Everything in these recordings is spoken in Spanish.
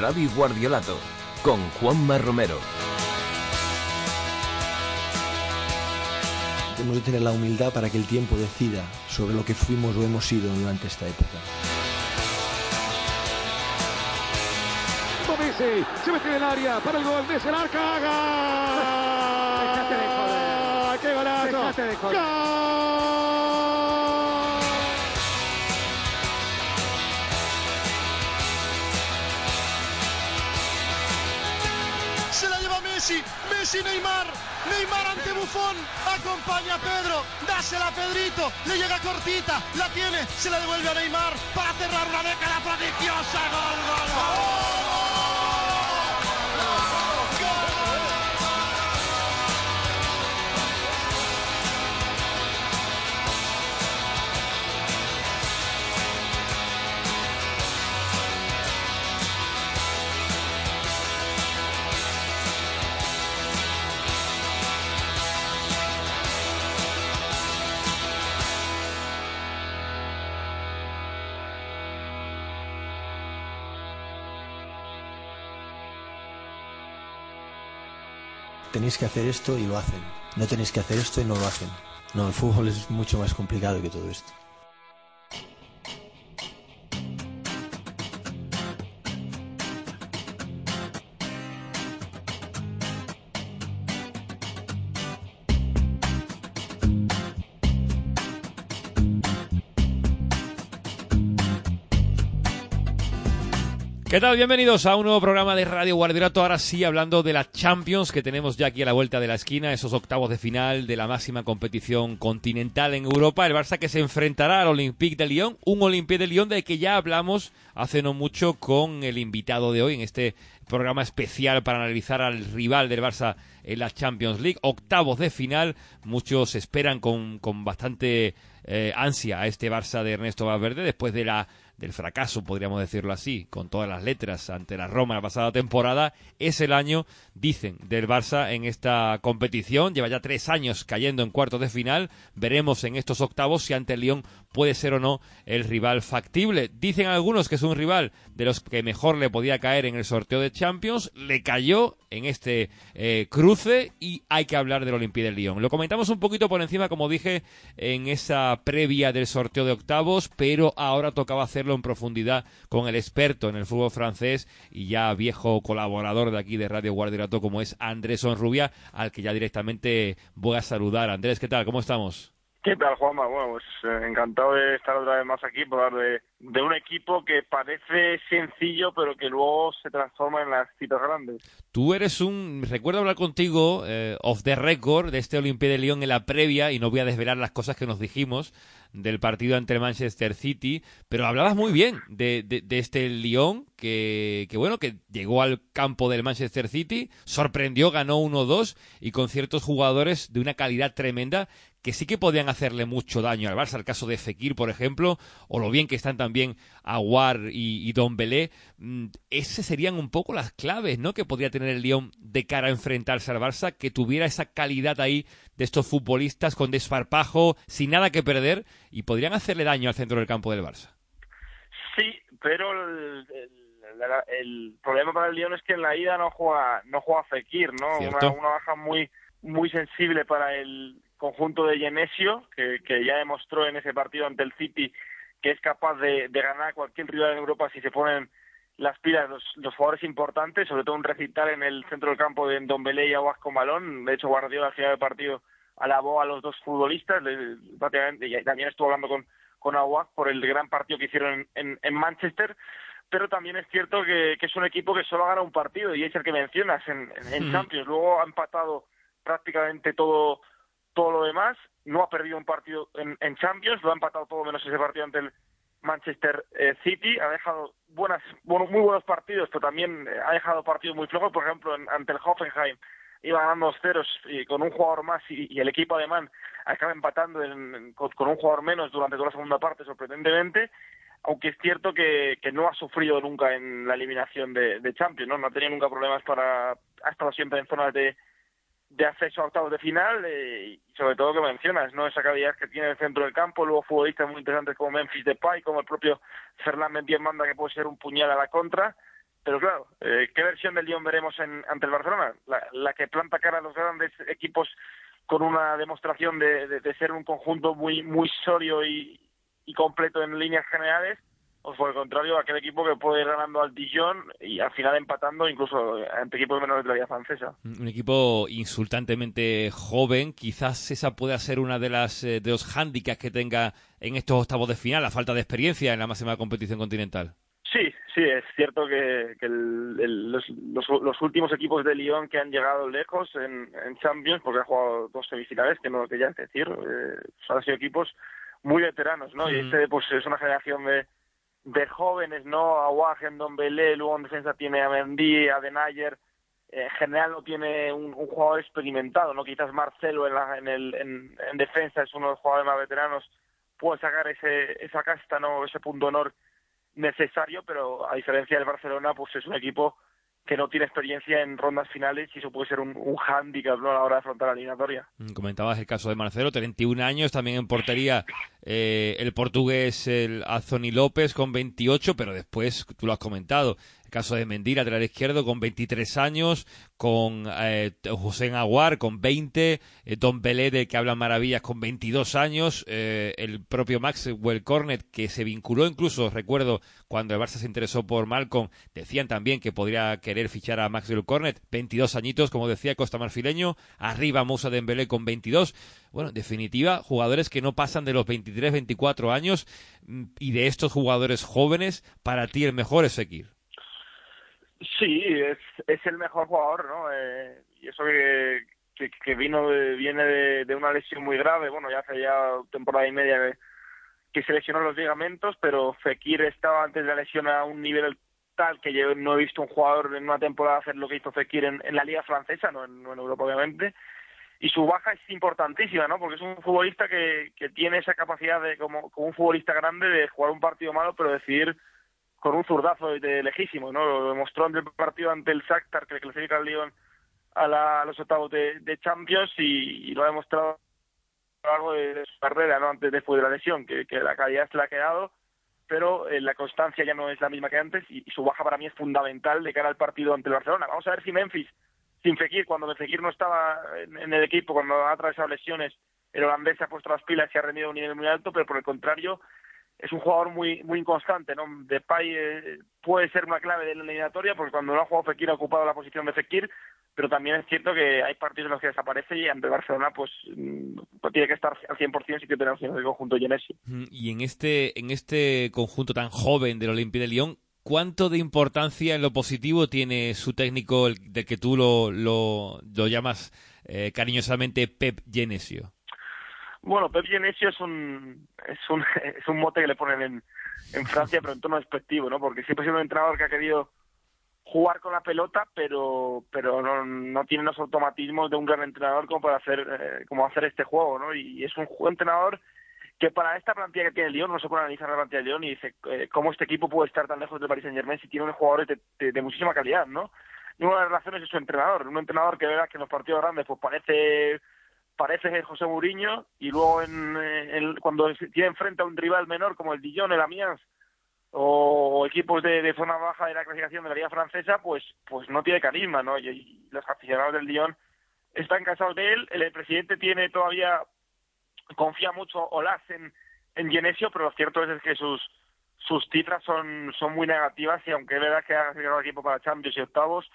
Radio Guardiolato con Juanma Romero. Tenemos que tener la humildad para que el tiempo decida sobre lo que fuimos o hemos sido durante esta época. Messi se mete en el área para el gol de Arca. ¡Gol! ¡Qué golazo! ¡Gol! Messi, Neymar, Neymar ante Buffon, acompaña a Pedro, dásela a Pedrito, le llega cortita, la tiene, se la devuelve a Neymar para cerrar una década prodigiosa, gol, gol, gol. Tenéis que hacer esto y lo hacen. No tenéis que hacer esto y no lo hacen. No, el fútbol es mucho más complicado que todo esto. Bienvenidos a un nuevo programa de Radio Guardiolato. Ahora sí, hablando de la Champions que tenemos ya aquí a la vuelta de la esquina, esos octavos de final de la máxima competición continental en Europa. El Barça que se enfrentará al Olympique de Lyon, un Olympique de Lyon del que ya hablamos hace no mucho con el invitado de hoy en este programa especial para analizar al rival del Barça en la Champions League. Octavos de final, muchos esperan con, con bastante eh, ansia a este Barça de Ernesto Valverde después de la del fracaso, podríamos decirlo así, con todas las letras ante la Roma la pasada temporada, es el año, dicen, del Barça en esta competición. Lleva ya tres años cayendo en cuartos de final. Veremos en estos octavos si ante el Lyon puede ser o no el rival factible. Dicen algunos que es un rival de los que mejor le podía caer en el sorteo de Champions. Le cayó en este eh, cruce y hay que hablar del Olympique del Lyon. Lo comentamos un poquito por encima, como dije, en esa previa del sorteo de octavos, pero ahora tocaba hacerlo en profundidad con el experto en el fútbol francés y ya viejo colaborador de aquí de Radio Guardiolato como es Andrés Onrubia, al que ya directamente voy a saludar. Andrés, ¿qué tal? ¿Cómo estamos? ¿Qué tal, Juanma? Bueno, pues eh, encantado de estar otra vez más aquí, por hablar de, un equipo que parece sencillo, pero que luego se transforma en las citas grandes. Tú eres un... Recuerdo hablar contigo, eh, off the record, de este Olympique de Lyon en la previa, y no voy a desvelar las cosas que nos dijimos, del partido ante Manchester City, pero hablabas muy bien de, de, este Lyon que, que, bueno, que llegó al campo del Manchester City, sorprendió, ganó 1-2 y con ciertos jugadores de una calidad tremenda que sí que podían hacerle mucho daño al Barça, el caso de Fekir, por ejemplo, o lo bien que están también Aguar y, y Don Belé, mm, ese serían un poco las claves, ¿no? Que podría tener el Lyon de cara a enfrentarse al Barça, que tuviera esa calidad ahí de estos futbolistas con desfarpajo, sin nada que perder, y podrían hacerle daño al centro del campo del Barça. Sí, pero el, problema para el Lyon es que en la ida no juega, no juega Fekir, ¿no? Una, una baja muy muy sensible para el conjunto de Genesio, que, que ya demostró en ese partido ante el City que es capaz de, de ganar cualquier rival en Europa si se ponen las pilas los, los jugadores importantes, sobre todo un recital en el centro del campo de Belé y Aguasco Malón. De hecho, Guardiola al final del partido alabó a los dos futbolistas, prácticamente, y también estuvo hablando con, con Aguas por el gran partido que hicieron en, en, Manchester pero también es cierto que, que, es un equipo que solo ha ganado un partido y es el que mencionas en, en, Champions. Luego ha empatado prácticamente todo todo lo demás no ha perdido un partido en, en Champions, lo ha empatado todo menos ese partido ante el Manchester eh, City, ha dejado buenas, muy buenos partidos, pero también eh, ha dejado partidos muy flojos, por ejemplo, ante el Hoffenheim iba ganando ceros y con un jugador más y, el equipo alemán acaba empatando con, un jugador menos durante toda la segunda parte, sorprendentemente, aunque es cierto que, no ha sufrido nunca en la eliminación de, Champions, ¿no? No ha tenido nunca problemas para... ha estado siempre en zonas de, de acceso a octavos de final eh, y sobre todo que mencionas, ¿no? Esa calidad que tiene el centro del campo, luego futbolistas muy interesantes como Memphis Depay, como el propio Fernán Mendy manda que puede ser un puñal a la contra, pero claro, eh, ¿qué versión del Lyon veremos en, ante el Barcelona? La, que planta cara a los grandes equipos con una demostración de, de, ser un conjunto muy muy sólido y, y completo en líneas generales, o por el contrario, aquel equipo que puede ir ganando al Dijon y al final empatando incluso ante equipos menores de la Liga Francesa. Un equipo insultantemente joven, quizás esa pueda ser una de las eh, de los hándicaps que tenga en estos octavos de final, la falta de experiencia en la máxima competición continental. Sí, sí, es cierto que, los, los, últimos equipos de Lyon que han llegado lejos en, Champions, porque han jugado dos semifinales, que no lo quería decir, eh, han sido equipos muy veteranos, ¿no? Y este pues es una generación de de jóvenes, ¿no? Aguaje, Don Belé, luego en defensa tiene a Mendy, a Denayer, en general no tiene un, jugador experimentado, ¿no? Quizás Marcelo en, la, en, el, en, defensa es uno de los jugadores más veteranos, puede sacar ese, esa casta, ¿no? Ese punto honor necesario, pero a diferencia del Barcelona, pues es un equipo que no tiene experiencia en rondas finales y eso puede ser un, un hándicap ¿no? a la hora de afrontar la eliminatoria. Mm, comentabas el caso de Marcelo, 31 años, también en portería eh, el portugués el Azoni López con 28, pero después, tú lo has comentado, caso de Mendy, lateral izquierdo, con 23 años, con eh, José Aguar con 20, eh, Don Belé, que habla maravillas, con 22 años, eh, el propio Maxwell Cornet, que se vinculó incluso, recuerdo, cuando el Barça se interesó por Malcolm, decían también que podría querer fichar a Maxwell Cornet, 22 añitos, como decía Costa Marfileño, arriba Moussa Dembélé con 22, bueno, en definitiva, jugadores que no pasan de los 23, 24 años, mm, y de estos jugadores jóvenes, para ti el mejor es seguir. Sí, es, es el mejor jugador, ¿no? Eh, y eso que, que, vino viene de, una lesión muy grave, bueno, ya hace ya temporada y media que, se lesionó los ligamentos, pero Fekir estaba antes de la lesión a un nivel tal que yo no he visto un jugador en una temporada hacer lo que hizo Fekir en, en la liga francesa, no en, Europa obviamente, y su baja es importantísima, ¿no? Porque es un futbolista que, que tiene esa capacidad de, como, como un futbolista grande, de jugar un partido malo, pero decidir con un zurdazo de lejísimo, ¿no? Lo demostró en el partido ante el Shakhtar que le clasifica al Lyon a, la, los octavos de, Champions y, lo ha demostrado a lo largo de, su carrera, ¿no? Antes después de la lesión, que, que la calidad se le ha quedado, pero eh, la constancia ya no es la misma que antes y, su baja para mí es fundamental de cara al partido ante el Barcelona. Vamos a ver si Memphis, sin Fekir, cuando Fekir no estaba en, en el equipo, cuando ha atravesado lesiones, el holandés se ha puesto las pilas y ha rendido a un nivel muy alto, pero por el contrario, es un jugador muy muy inconstante, ¿no? Depay eh, puede ser una clave de la eliminatoria porque cuando no ha jugado Fekir ha ocupado la posición de Fekir, pero también es cierto que hay partidos en los que desaparece y ante Barcelona pues, mm, tiene que estar al 100% si que tenemos el conjunto Genesio. Y en este en este conjunto tan joven del Olympique de Lyon, ¿cuánto de importancia en lo positivo tiene su técnico de que tú lo, lo, lo llamas eh, cariñosamente Pep Genesio? Bueno, Pep Genesio es un, es un, es un mote que le ponen en, en Francia, pero en tono despectivo, ¿no? Porque siempre ha sido un entrenador que ha querido jugar con la pelota, pero pero no, no tiene los automatismos de un gran entrenador como para hacer eh, como hacer este juego, ¿no? Y es un entrenador que para esta plantilla que tiene Lyon, no se puede analizar la plantilla de Lyon y dice eh, cómo este equipo puede estar tan lejos del Paris Saint Germain si tiene jugadores de, de, muchísima calidad, ¿no? Y una de las razones es su entrenador, un entrenador que verás que en los partidos grandes pues parece parece José Mourinho y luego en, cuando tiene enfrente a un rival menor como el Dijon, el Amiens o equipos de, zona baja de la clasificación de la liga francesa, pues pues no tiene carisma, ¿no? Y, los aficionados del Dijon están cansados de él. El, presidente tiene todavía confía mucho Olas en en Genesio, pero lo cierto es, que sus sus cifras son muy negativas y aunque es verdad que ha llegado el equipo para Champions y octavos,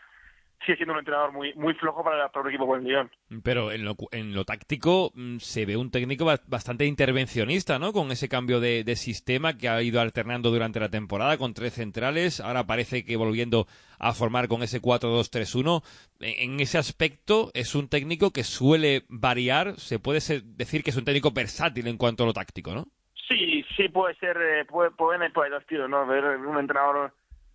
sigue siendo un entrenador muy muy flojo para, para un equipo con el Lyon. Pero en lo, en lo táctico mm, se ve un técnico bastante intervencionista, ¿no? Con ese cambio de, sistema que ha ido alternando durante la temporada con tres centrales. Ahora parece que volviendo a formar con ese 4-2-3-1. En ese aspecto es un técnico que suele variar. Se puede decir que es un técnico versátil en cuanto a lo táctico, ¿no? Sí, sí puede ser, eh, puede, pueden ir dos tiros, ¿no? Ver un entrenador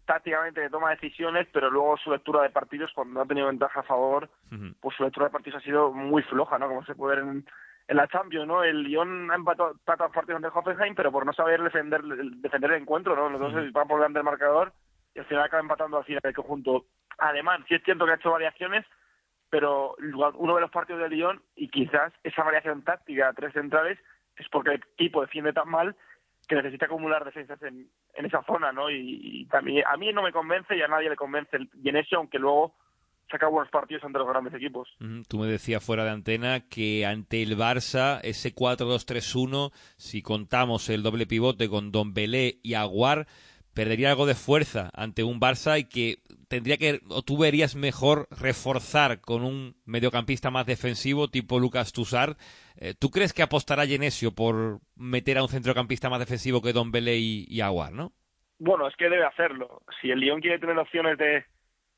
tácticamente toma decisiones, pero luego su lectura de partidos, cuando ha tenido ventaja a favor, pues su lectura de partidos ha sido muy floja, ¿no? Como se puede ver en, la Champions, ¿no? El Lyon ha empatado, empatado partidos ante Hoffenheim, pero por no saber defender, defender el encuentro, ¿no? Los dos van por delante del marcador y al final acaba empatando al final el conjunto alemán. Sí es cierto que ha hecho variaciones, pero uno de los partidos del Lyon, y quizás esa variación táctica a tres centrales, es porque el equipo defiende tan mal que necesita acumular defensas en, en esa zona, ¿no? Y, también a mí no me convence y a nadie le convence el eso aunque luego saca buenos partidos ante los grandes equipos. Tú me decías fuera de antena que ante el Barça, ese 4-2-3-1, si contamos el doble pivote con Don Belé y Aguar, perdería algo de fuerza ante un Barça y que tendría que, o tú verías mejor reforzar con un mediocampista más defensivo tipo Lucas Tussard. Eh, ¿Tú crees que apostará Genesio por meter a un centrocampista más defensivo que Don Belé y, Aguar, no? Bueno, es que debe hacerlo. Si el Lyon quiere tener opciones de,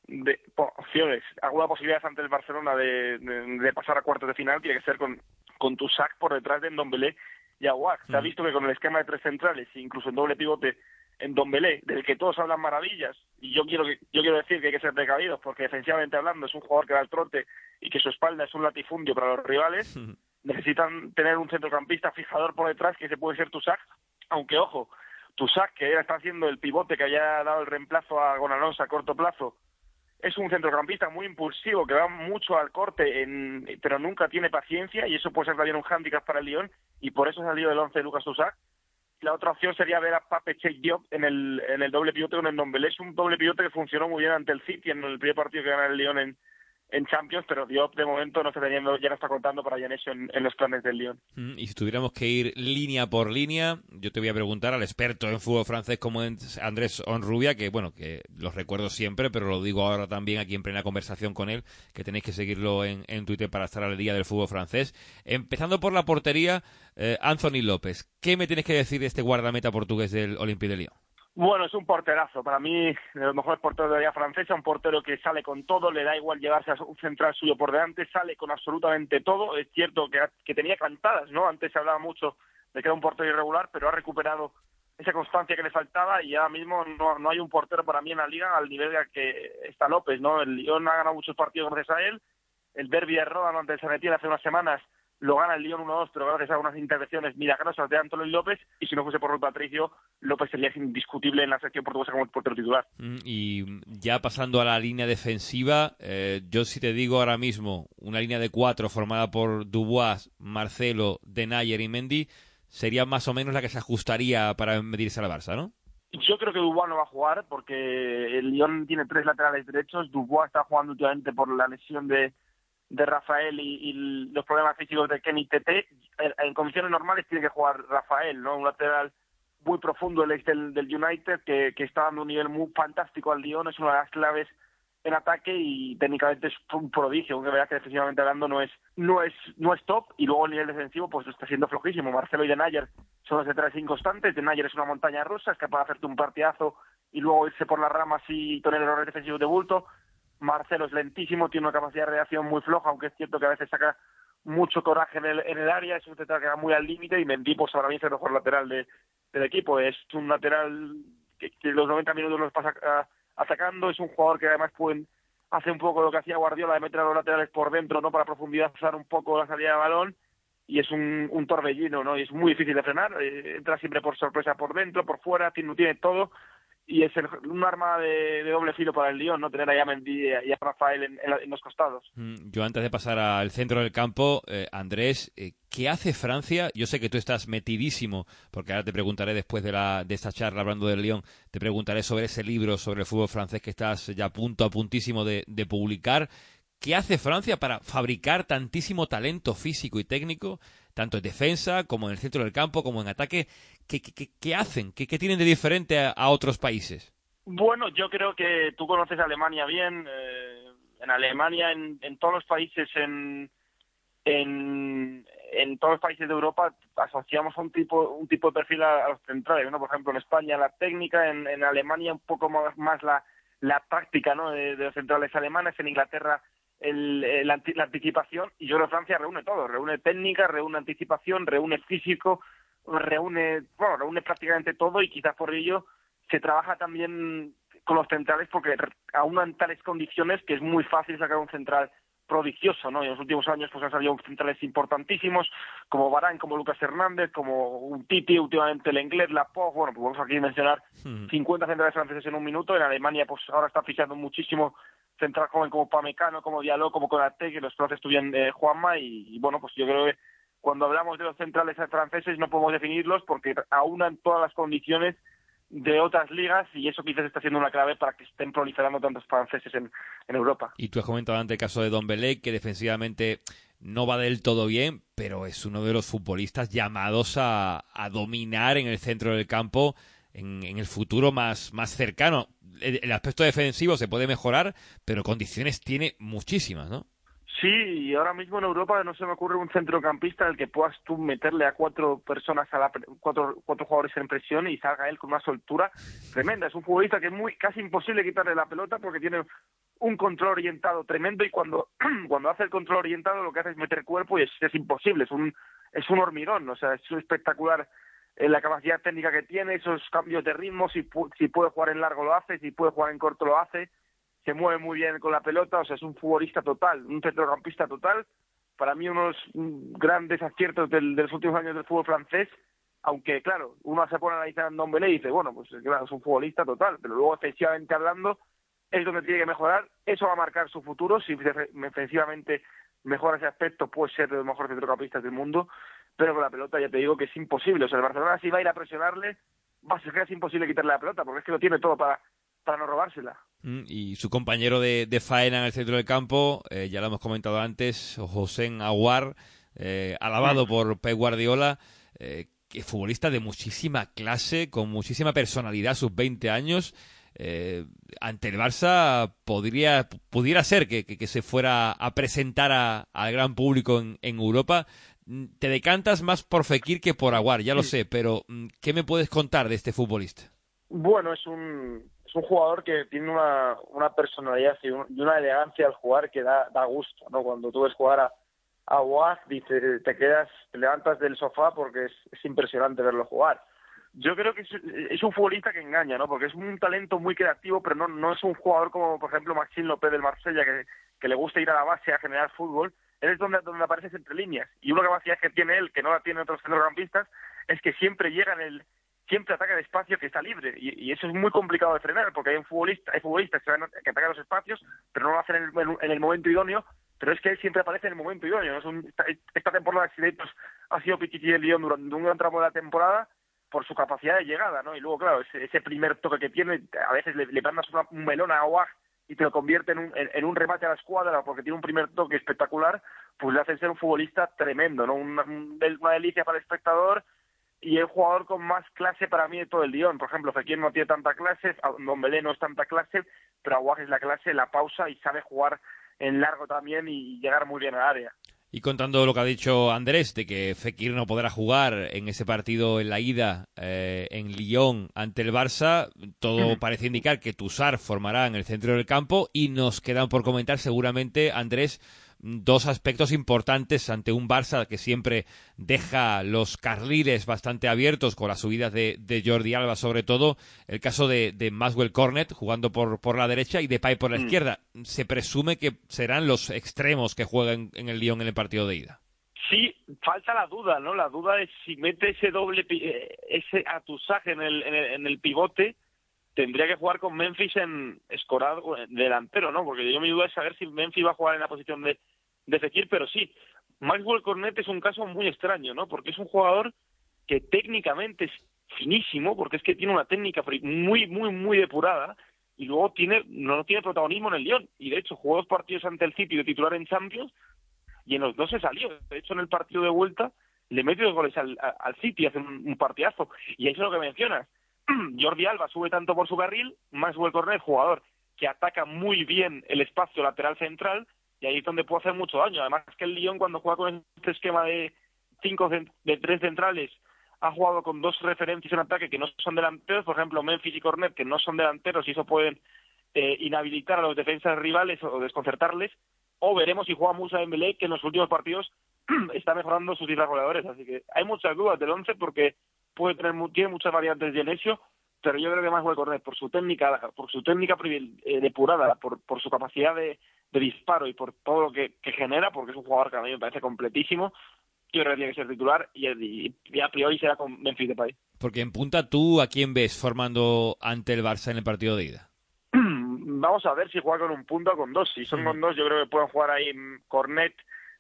de opciones, alguna posibilidad ante el Barcelona de, pasar a cuartos de final, tiene que ser con, con Tusac por detrás de Don Belé y Aguar. Se ha mm. visto que con el esquema de tres centrales, incluso en doble pivote, en Don Belé, del que todos hablan maravillas, y yo quiero, yo quiero decir que hay que ser precavidos, porque defensivamente hablando es un jugador que da el trote y que su espalda es un latifundio para los rivales, necesitan tener un centrocampista fijador por detrás que se puede ser Tusac, aunque ojo, Tusac, que está haciendo el pivote que haya dado el reemplazo a Gonalonso a corto plazo, es un centrocampista muy impulsivo que va mucho al corte, en, pero nunca tiene paciencia y eso puede ser también un hándicap para el Lyon y por eso salió el 11 de Lucas Tusac la otra opción sería ver a Pape Cheik Diop en el, en el doble pivote con el Nombelé. Es un doble pivote que funcionó muy bien ante el City en el primer partido que gana el Lyon en, en Champions, pero Diop de momento no está teniendo, ya no está contando para Genesio en, en, los planes del Lyon. Mm, y si tuviéramos que ir línea por línea, yo te voy a preguntar al experto en fútbol francés como Andrés Onrubia, que bueno, que los recuerdo siempre, pero lo digo ahora también aquí en plena conversación con él, que tenéis que seguirlo en, en Twitter para estar al día del fútbol francés. Empezando por la portería, eh, Anthony López. ¿Qué me tienes que decir de este guardameta portugués del Olympique de Lyon? Bueno, es un porterazo. Para mí, de los mejores porteros de la Liga Francesa, un portero que sale con todo, le da igual llevarse a un central suyo por delante, sale con absolutamente todo. Es cierto que, tenía cantadas, ¿no? Antes se hablaba mucho de que era un portero irregular, pero ha recuperado esa constancia que le faltaba y ahora mismo no, no hay un portero para mí en la liga al nivel de que está López, ¿no? El Lyon ha ganado muchos partidos gracias a él. El derby de Rodan ante el Sanetien hace unas semanas lo gana el Lyon 1-2, pero gracias a unas intervenciones milagrosas de Antonio López, y si no fuese por Ruth Patricio, López sería indiscutible en la sección portuguesa como portero titular. Mm, y ya pasando a la línea defensiva, eh, yo si te digo ahora mismo una línea de cuatro formada por Dubois, Marcelo, Denayer y Mendy, sería más o menos la que se ajustaría para medirse a la Barça, ¿no? Yo creo que Dubois no va a jugar porque el Lyon tiene tres laterales derechos. Dubois está jugando últimamente por la lesión de, de Rafael y, los problemas físicos de Kenny Tete, en, condiciones normales tiene que jugar Rafael, ¿no? Un lateral muy profundo el ex del, United que, que, está dando un nivel muy fantástico al Lyon, es una de las claves en ataque y técnicamente es un prodigio, aunque verdad que defensivamente hablando no es no es no es top y luego el nivel defensivo pues está siendo flojísimo. Marcelo y Denayer son los centrales inconstantes, Denayer es una montaña rusa, es capaz de hacerte un partidazo y luego irse por las ramas y tener errores defensivos de bulto. Marcelo es lentísimo, tiene una capacidad de reacción muy floja, aunque es cierto que a veces saca mucho coraje en el, en el área, es un central que va muy al límite y Mendy pues ahora mismo es el mejor lateral de, del equipo, es un lateral que, los 90 minutos los pasa atacando, es un jugador que además puede, hace un poco lo que hacía Guardiola de meter a los laterales por dentro, no para profundizar un poco la salida de balón y es un, un torbellino, ¿no? Y es muy difícil de frenar, eh, entra siempre por sorpresa por dentro, por fuera, tiene, tiene todo y es un arma de, doble filo para el Lyon, ¿no? Tener a Mendy y a Rafael en, los costados. Mm, yo antes de pasar al centro del campo, eh, Andrés, eh, ¿qué hace Francia? Yo sé que tú estás metidísimo, porque ahora te preguntaré después de, la, de esta charla hablando del Lyon, te preguntaré sobre ese libro sobre el fútbol francés que estás ya punto, a puntísimo de, de publicar. ¿Qué hace Francia para fabricar tantísimo talento físico y técnico, tanto en defensa como en el centro del campo, como en ataque? ¿Qué, hacen? ¿Qué, tienen de diferente a, otros países? Bueno, yo creo que tú conoces Alemania bien. Eh, en Alemania, en, todos los países, en, en, todos los países de Europa asociamos un tipo un tipo de perfil a, los centrales, ¿no? Por ejemplo, en España la técnica, en, Alemania un poco más, más la, la práctica, ¿no? De, los centrales alemanes, en Inglaterra el, la, anticipación y yo creo que Francia reúne todo, reúne técnica, reúne anticipación, reúne físico, reúne, bueno, reúne prácticamente todo y quizás por ello se trabaja también con los centrales porque en tales condiciones que es muy fácil sacar un central prodigioso, ¿no? Y en los últimos años pues han salido centrales importantísimos como Barán, como Lucas Hernández, como un Titi, últimamente el inglés, la POG, bueno, pues vamos aquí a mencionar 50 centrales franceses en un minuto, en Alemania pues ahora está fichando muchísimo central joven como Pamecano, como Diallo, como Konate, que los franceses tuvieron eh, Juanma y, bueno, pues yo creo que cuando hablamos de los centrales franceses no podemos definirlos porque aunan todas las condiciones de otras ligas y eso quizás está siendo una clave para que estén proliferando tantos franceses en, Europa. Y tú has comentado antes el caso de Don Belé, que defensivamente no va del todo bien, pero es uno de los futbolistas llamados a, dominar en el centro del campo en, el futuro más, más cercano. el, aspecto defensivo se puede mejorar, pero condiciones tiene muchísimas, ¿no? Sí, y ahora mismo en Europa no se me ocurre un centrocampista al que puedas tú meterle a cuatro personas, a la, cuatro, cuatro jugadores en presión y salga él con una soltura tremenda. Es un futbolista que es muy casi imposible quitarle la pelota porque tiene un control orientado tremendo y cuando, cuando hace el control orientado lo que hace es meter cuerpo y es, imposible, es un, es un hormigón, o sea, es espectacular eh, la capacidad técnica que tiene, esos cambios de ritmo, si, si puede jugar en largo lo hace, si puede jugar en corto lo hace se mueve muy bien con la pelota, o sea, es un futbolista total, un centrocampista total. Para mí, unos grandes aciertos de los últimos años del fútbol francés, aunque, claro, uno se pone a analizar en Don Belé y dice, bueno, pues claro, es un futbolista total, pero luego, efectivamente hablando, es donde tiene que mejorar. Eso va a marcar su futuro. Si defensivamente mejora ese aspecto, puede ser de los mejores centrocampistas del mundo, pero con la pelota ya te digo que es imposible. O sea, el Barcelona si va a ir a presionarle, va a ser casi imposible quitarle la pelota, porque es que lo tiene todo para para no robársela. Mm, y su compañero de, faena en el centro del campo, eh, ya lo hemos comentado antes, José Aguar, eh, alabado mm. por Pep Guardiola, eh, que futbolista de muchísima clase, con muchísima personalidad, sus 20 años. ante el Barça podría, pudiera ser que, se fuera a presentar al gran público en, en, Europa. Mm, te decantas más por Fekir que por Aguar, ya lo sé, pero ¿qué me puedes contar de este futbolista? Bueno, es un, es un jugador que tiene una, una personalidad y, una elegancia al jugar que da, da gusto, ¿no? Cuando tú ves jugar a, a dice, te quedas, te levantas del sofá porque es, es impresionante verlo jugar. Yo creo que es, un futbolista que engaña, ¿no? Porque es un talento muy creativo, pero no, no es un jugador como, por ejemplo, Maxime López del Marsella, que, que le gusta ir a la base a generar fútbol. Él es donde, donde aparece entre líneas. Y una capacidad que tiene él, que no la tienen otros centrocampistas, es que siempre llega en el, siempre ataca el espacio que está libre. Y, eso es muy complicado de frenar porque hay un futbolista, hay futbolistas que, atacan los espacios pero no lo hacen en el, momento idóneo pero es que él siempre aparece en el momento idóneo. Esta, temporada pues, ha sido Pichichi el Lyon durante un gran tramo de la temporada por su capacidad de llegada no y luego claro ese, primer toque que tiene a veces le, le mandas un melón a Aguaj y te lo convierte en un, en, un remate a la escuadra porque tiene un primer toque espectacular, pues le hace ser un futbolista tremendo, ¿no? Una, una delicia para el espectador y el jugador con más clase para mí de todo el Lyon. Por ejemplo, Fekir no tiene tanta clase, Don Belé no es tanta clase, pero Aguaj es la clase, la pausa y sabe jugar en largo también y llegar muy bien al área. Y contando lo que ha dicho Andrés, de que Fekir no podrá jugar en ese partido en la ida eh, en Lyon ante el Barça, todo parece indicar que Tussar formará en el centro del campo y nos quedan por comentar seguramente, Andrés, dos aspectos importantes ante un Barça que siempre deja los carriles bastante abiertos con las subidas de, Jordi Alba, sobre todo el caso de, de Maswell Cornet jugando por, por la derecha y de Pay por la mm. izquierda. Se presume que serán los extremos que jueguen en el Lyon en el partido de ida. Sí, falta la duda, ¿no? La duda es si mete ese doble, eh, ese atusaje en el, en el, pivote, tendría que jugar con Memphis en escorado delantero, ¿no? Porque yo mi duda es saber si Memphis va a jugar en la posición de, de Fekir, pero sí, Maxwell Cornet es un caso muy extraño, ¿no? Porque es un jugador que técnicamente es finísimo, porque es que tiene una técnica muy, muy, muy depurada, y luego tiene no tiene protagonismo en el Lyon. Y de hecho, jugó dos partidos ante el City de titular en Champions, y en los dos se salió. De hecho, en el partido de vuelta le mete dos goles al, al City, hace un, partidazo. Y eso es lo que mencionas. Jordi Alba sube tanto por su carril, Maxwell Cornet, jugador que ataca muy bien el espacio lateral central y ahí es donde puede hacer mucho daño. Además que el Lyon cuando juega con este esquema de cinco de tres centrales ha jugado con dos referencias en ataque que no son delanteros, por ejemplo Memphis y Cornet, que no son delanteros y eso pueden eh, inhabilitar a los defensas rivales o desconcertarles, o veremos si juega Musa Dembélé, que en los últimos partidos está mejorando sus cifras goleadores. Así que hay muchas dudas del once porque puede tener tiene muchas variantes de Enesio, pero yo creo que más a Cornet por su técnica, por su técnica eh, depurada, por, por su capacidad de, disparo y por todo lo que, genera, porque es un jugador que a mí me parece completísimo, yo creo que tiene que ser titular y, a priori será con Memphis Depay. Porque en punta tú, ¿a quién ves formando ante el Barça en el partido de ida? Vamos a ver si juega con un punto o con dos. Si son con dos, yo creo que pueden jugar ahí Cornet,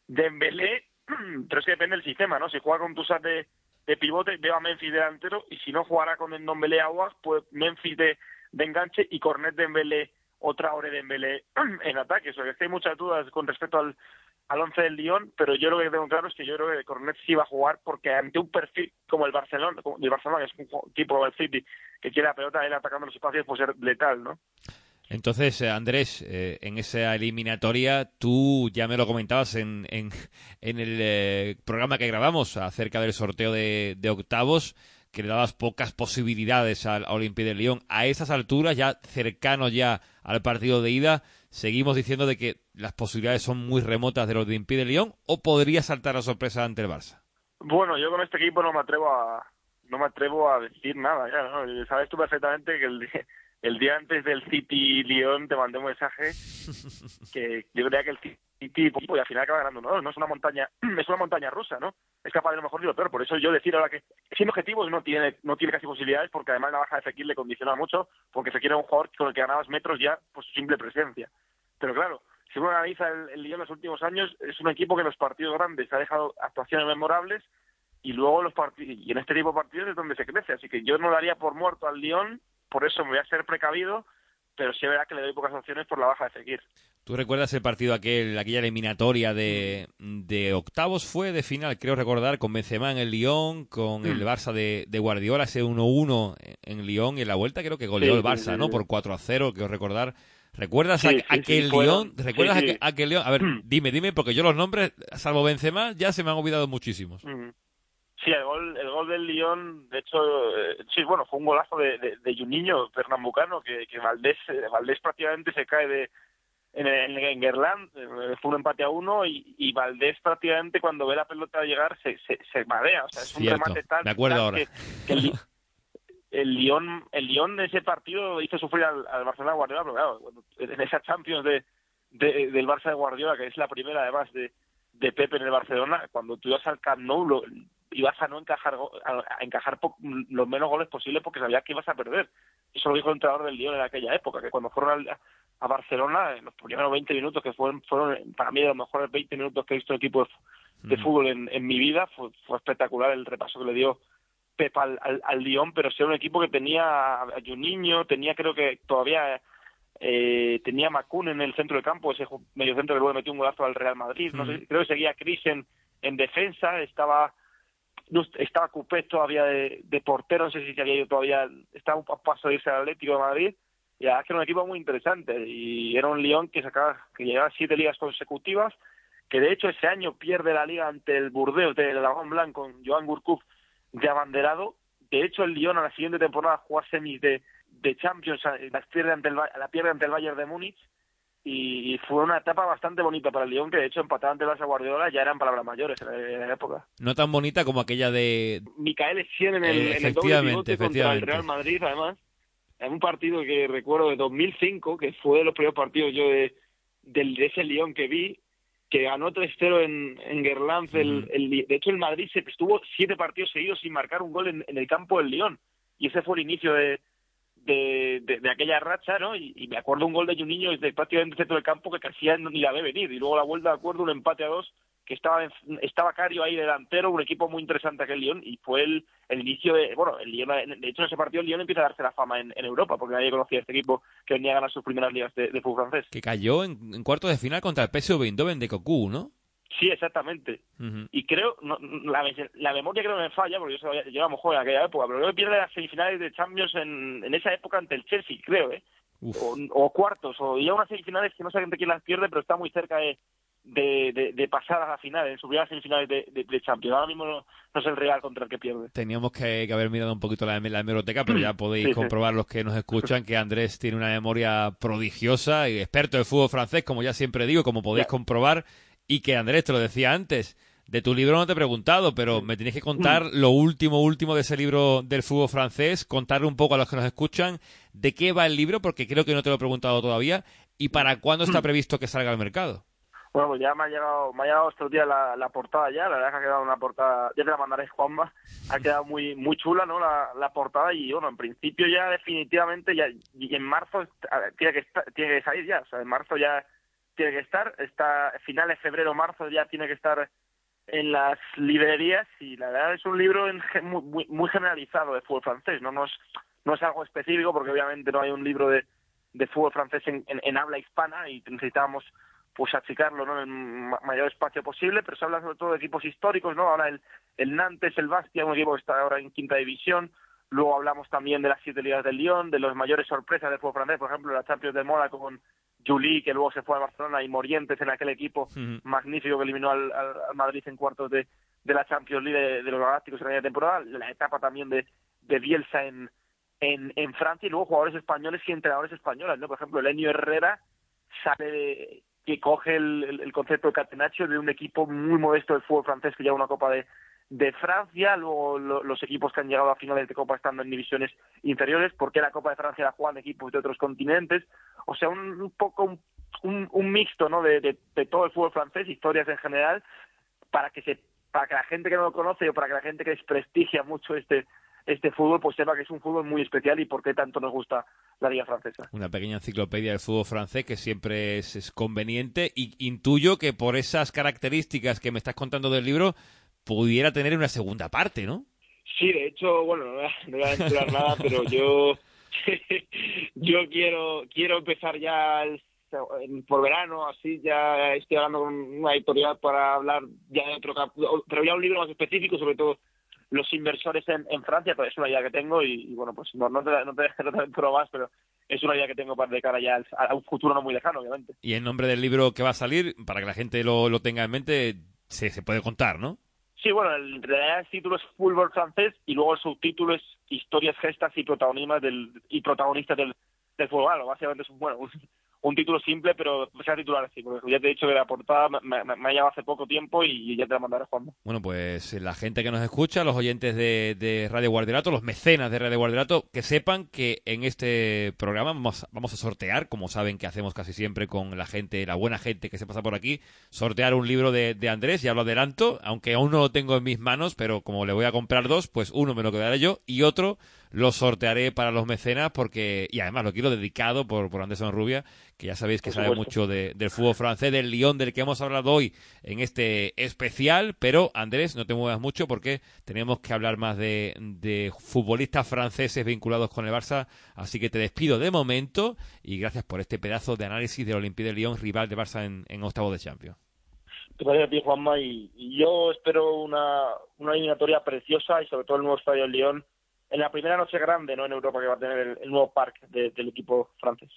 Dembélé, pero es que depende del sistema, ¿no? Si juega con Tusat de, de pivote, veo a Memphis delantero, y si no jugará con el Dembélé Aguas, pues Memphis de, de enganche y Cornet Dembélé otra hora de Dembélé en ataque. O sea, que hay muchas dudas con respecto al, al once del Lyon, pero yo lo que tengo claro es que yo creo que Cornet sí va a jugar porque ante un perfil como el Barcelona, como el Barcelona, que es un tipo del City, que quiere la pelota él atacando los espacios, puede ser letal, ¿no? Entonces, eh, Andrés, eh, en esa eliminatoria, tú ya me lo comentabas en, en, el eh, programa que grabamos acerca del sorteo de, octavos, que le dabas pocas posibilidades al Olympique de Lyon. A esas alturas, ya cercano ya al partido de ida, seguimos diciendo de que las posibilidades son muy remotas de los de Impide León o podría saltar la sorpresa ante el Barça? Bueno, yo con este equipo no me atrevo a no me atrevo a decir nada, ya, Sabes tú perfectamente que el, el día antes del City Lyon te mandé un mensaje que yo creía que el City pues, al final acaba ganando, no, no es una montaña, es una montaña rusa, ¿no? Es capaz de lo mejor y lo peor, por eso yo decir ahora que sin objetivos no tiene no tiene casi posibilidades porque además la baja de Fekir le condiciona mucho porque Fekir era un jugador con el que ganabas metros ya por su simple presencia. Pero claro, si uno analiza el, el Lyon en los últimos años, es un equipo que en los partidos grandes ha dejado actuaciones memorables y luego los partidos y en este tipo de partidos es donde se crece. Así que yo no daría por muerto al Lyon, por eso me voy a ser precavido, pero sí verá que le doy pocas opciones por la baja de Fekir. ¿Tú recuerdas el partido aquel, aquella eliminatoria de, de octavos fue de final, creo recordar, con Benzema en el Lyon, con el mm. Barça de, de Guardiola, ese 1-1 en Lyon y en la vuelta creo que goleó el Barça, ¿no? Por 4-0, quiero recordar. ¿Recuerdas aquel Lyon? ¿Recuerdas aquel, Lyon? A ver, mm. dime, dime, porque yo los nombres, salvo Benzema, ya se me han olvidado muchísimos. Mm. Sí, el gol, el gol del Lyon, de hecho, eh, sí, bueno, fue un golazo de, de, de Juninho, pernambucano, que, que Valdés, eh, Valdés prácticamente se cae de en, en, en eh, fue un empate a uno y, y, Valdés prácticamente cuando ve la pelota llegar se, se, se marea, o sea, es un remate tal, me acuerdo ahora. que, el, el Lyon, el Lyon de ese partido hizo sufrir al, al Barcelona Guardiola, pero claro, en esa Champions de, de, del Barça de Guardiola, que es la primera además de, de Pepe en el Barcelona, cuando tú ibas al Camp Nou lo, ibas a no encajar a, encajar los menos goles posibles porque sabías que ibas a perder. Eso lo dijo el entrenador del Lyon en aquella época, que cuando fueron a, Barcelona, en los primeros 20 minutos, que fueron, fueron para mí de los mejores 20 minutos que he visto equipo de, mm. fútbol en, en mi vida, fue, fue espectacular el repaso que le dio Pep al, al, Lyon, pero sí era un equipo que tenía a Juninho, tenía creo que todavía eh, tenía Macun en el centro del campo, ese medio centro que luego metió un golazo al Real Madrid, no sé, creo que seguía Cris en, en defensa, estaba estaba Cupé todavía de, portero, no sé si se había ido todavía, estaba un paso de irse al Atlético de Madrid, y que era un equipo muy interesante, y era un Lyon que sacaba, que llegaba siete ligas consecutivas, que de hecho ese año pierde la liga ante el Burdeos de Dragón Blanco con Joan Gourcuff de abanderado. De hecho, el Lyon a la siguiente temporada juega semis de, de Champions, la pierde ante el, la pierde ante el Bayern de Múnich y, fue una etapa bastante bonita para el Lyon, que de hecho empatar ante el Barça Guardiola ya eran palabras mayores en la, época. No tan bonita como aquella de... Micael Essien en el, en el doble contra el Real Madrid, además. En un partido que recuerdo de 2005, que fue de los primeros partidos yo de, del, de ese Lyon que vi, que ganó 3-0 en, en Gerland. El, el, de hecho, el Madrid se estuvo siete partidos seguidos sin marcar un gol en, en el campo del Lyon. Y ese fue el inicio de, de, de, aquella racha, ¿no? Y, me acuerdo un gol de Juninho desde prácticamente el centro del campo que casi ni la ve venir. Y luego la vuelta de acuerdo, un empate a dos, que estaba estaba Cario ahí delantero, un equipo muy interesante aquel Lyon, y fue el, el inicio de, bueno, el Lyon, de hecho en ese partido el Lyon empieza a darse la fama en, Europa, porque nadie conocía a este equipo que venía a ganar sus primeras ligas de, fútbol francés. Que cayó en, en cuartos de final contra el PSV Eindhoven de Cocu, ¿no? Sí, exactamente. Y creo, no, la, la, memoria creo que me falla, porque yo, yo muy joven en aquella época, pero creo que pierde las semifinales de Champions en, en esa época ante el Chelsea, creo, ¿eh? o, cuartos, o ya unas semifinales que no de quién las pierde, pero está muy cerca de, de, de, pasar a la final, en subir a semifinales de, de, Champions. Ahora mismo no, es el Real contra el que pierde. Teníamos que, haber mirado un poquito la, la hemeroteca, pero ya podéis comprobar los que nos escuchan que Andrés tiene una memoria prodigiosa y experto de fútbol francés, como ya siempre digo, como podéis comprobar, y que Andrés te lo decía antes. De tu libro no te he preguntado, pero me tienes que contar lo último, último de ese libro del fútbol francés, contarle un poco a los que nos escuchan de qué va el libro, porque creo que no te lo he preguntado todavía, y para cuándo está previsto que salga al mercado. Bueno, pues ya me ha llegado, me ha llegado estos días la, la portada ya, la verdad que ha quedado una portada, ya te la mandaré Juanma, ha quedado muy muy chula, ¿no? La, la portada y bueno, en principio ya definitivamente ya y en marzo tiene que tiene que salir ya, o sea, en marzo ya tiene que estar, está finales febrero marzo ya tiene que estar en las librerías y la verdad es un libro muy, muy, generalizado de fútbol francés, no no es, no es algo específico porque obviamente no hay un libro de, de fútbol francés en, en habla hispana y necesitamos pues achicarlo ¿no? en el mayor espacio posible, pero se habla sobre todo de equipos históricos, ¿no? Ahora el, el Nantes, el Bastia, un equipo que está ahora en quinta división, luego hablamos también de las siete ligas del Lyon, de las mayores sorpresas del fútbol francés, por ejemplo, la Champions de Mónaco con Juli, que luego se fue a Barcelona, y Morientes en aquel equipo magnífico que eliminó al, al, Madrid en cuartos de, de la Champions League de, los Galácticos en la temporada, la etapa también de, de Bielsa en, en, en Francia, y luego jugadores españoles y entrenadores españoles, ¿no? Por ejemplo, Lenio Herrera sale de, que coge el, el, concepto de Catenaccio de un equipo muy modesto del fútbol francés que lleva una Copa de, de Francia, luego los equipos que han llegado a finales de Copa estando en divisiones inferiores, porque la Copa de Francia la juegan equipos de otros continentes, o sea, un, poco un, un, mixto ¿no? De, de, todo el fútbol francés, historias en general, para que se para que la gente que no lo conoce o para que la gente que desprestigia mucho este este fútbol, pues sepa que es un fútbol muy especial y por qué tanto nos gusta la Liga Francesa. Una pequeña enciclopedia del fútbol francés que siempre es, conveniente y intuyo que por esas características que me estás contando del libro pudiera tener una segunda parte, ¿no? Sí, de hecho, bueno, no voy a, no nada, pero yo yo quiero quiero empezar ya por verano, así ya estoy hablando con una editorial para hablar ya de otro pero ya un libro más específico, sobre todo los inversores en, en Francia, es una idea que tengo y, bueno, pues no, te, no te, no más, pero es una idea que tengo para de cara ya a un futuro no muy lejano, obviamente. Y en nombre del libro que va a salir, para que la gente lo, tenga en mente, se puede contar, ¿no? Sí, bueno, en realidad el título es Fútbol francés y luego el subtítulo es Historias, gestas y protagonistas del, y protagonistas del, del fútbol. Básicamente es un, bueno, un título simple, pero se va a titular así, porque ya te he dicho que la portada me, ha llevado hace poco tiempo y ya te la mandaré Juan. Bueno, pues la gente que nos escucha, los oyentes de, de Radio Guardiolato, los mecenas de Radio Guardiolato, que sepan que en este programa vamos, vamos a sortear, como saben que hacemos casi siempre con la gente, la buena gente que se pasa por aquí, sortear un libro de, de Andrés, ya lo adelanto, aunque aún no lo tengo en mis manos, pero como le voy a comprar dos, pues uno me lo quedaré yo y otro lo sortearé para los mecenas porque, y además lo quiero dedicado por, por Anderson Rubia, que ya sabéis que sabe mucho de, del fútbol francés, del Lyon, del que hemos hablado hoy en este especial, pero Andrés, no te muevas mucho porque tenemos que hablar más de, de futbolistas franceses vinculados con el Barça, así que te despido de momento y gracias por este pedazo de análisis del Olympique de Lyon, rival de Barça en, en octavo de Champions. Parece a ti, Juanma, y, yo espero una, una eliminatoria preciosa y sobre todo el nuevo estadio del Lyon en la primera noche grande no en Europa que va a tener el, nuevo parque del equipo francés.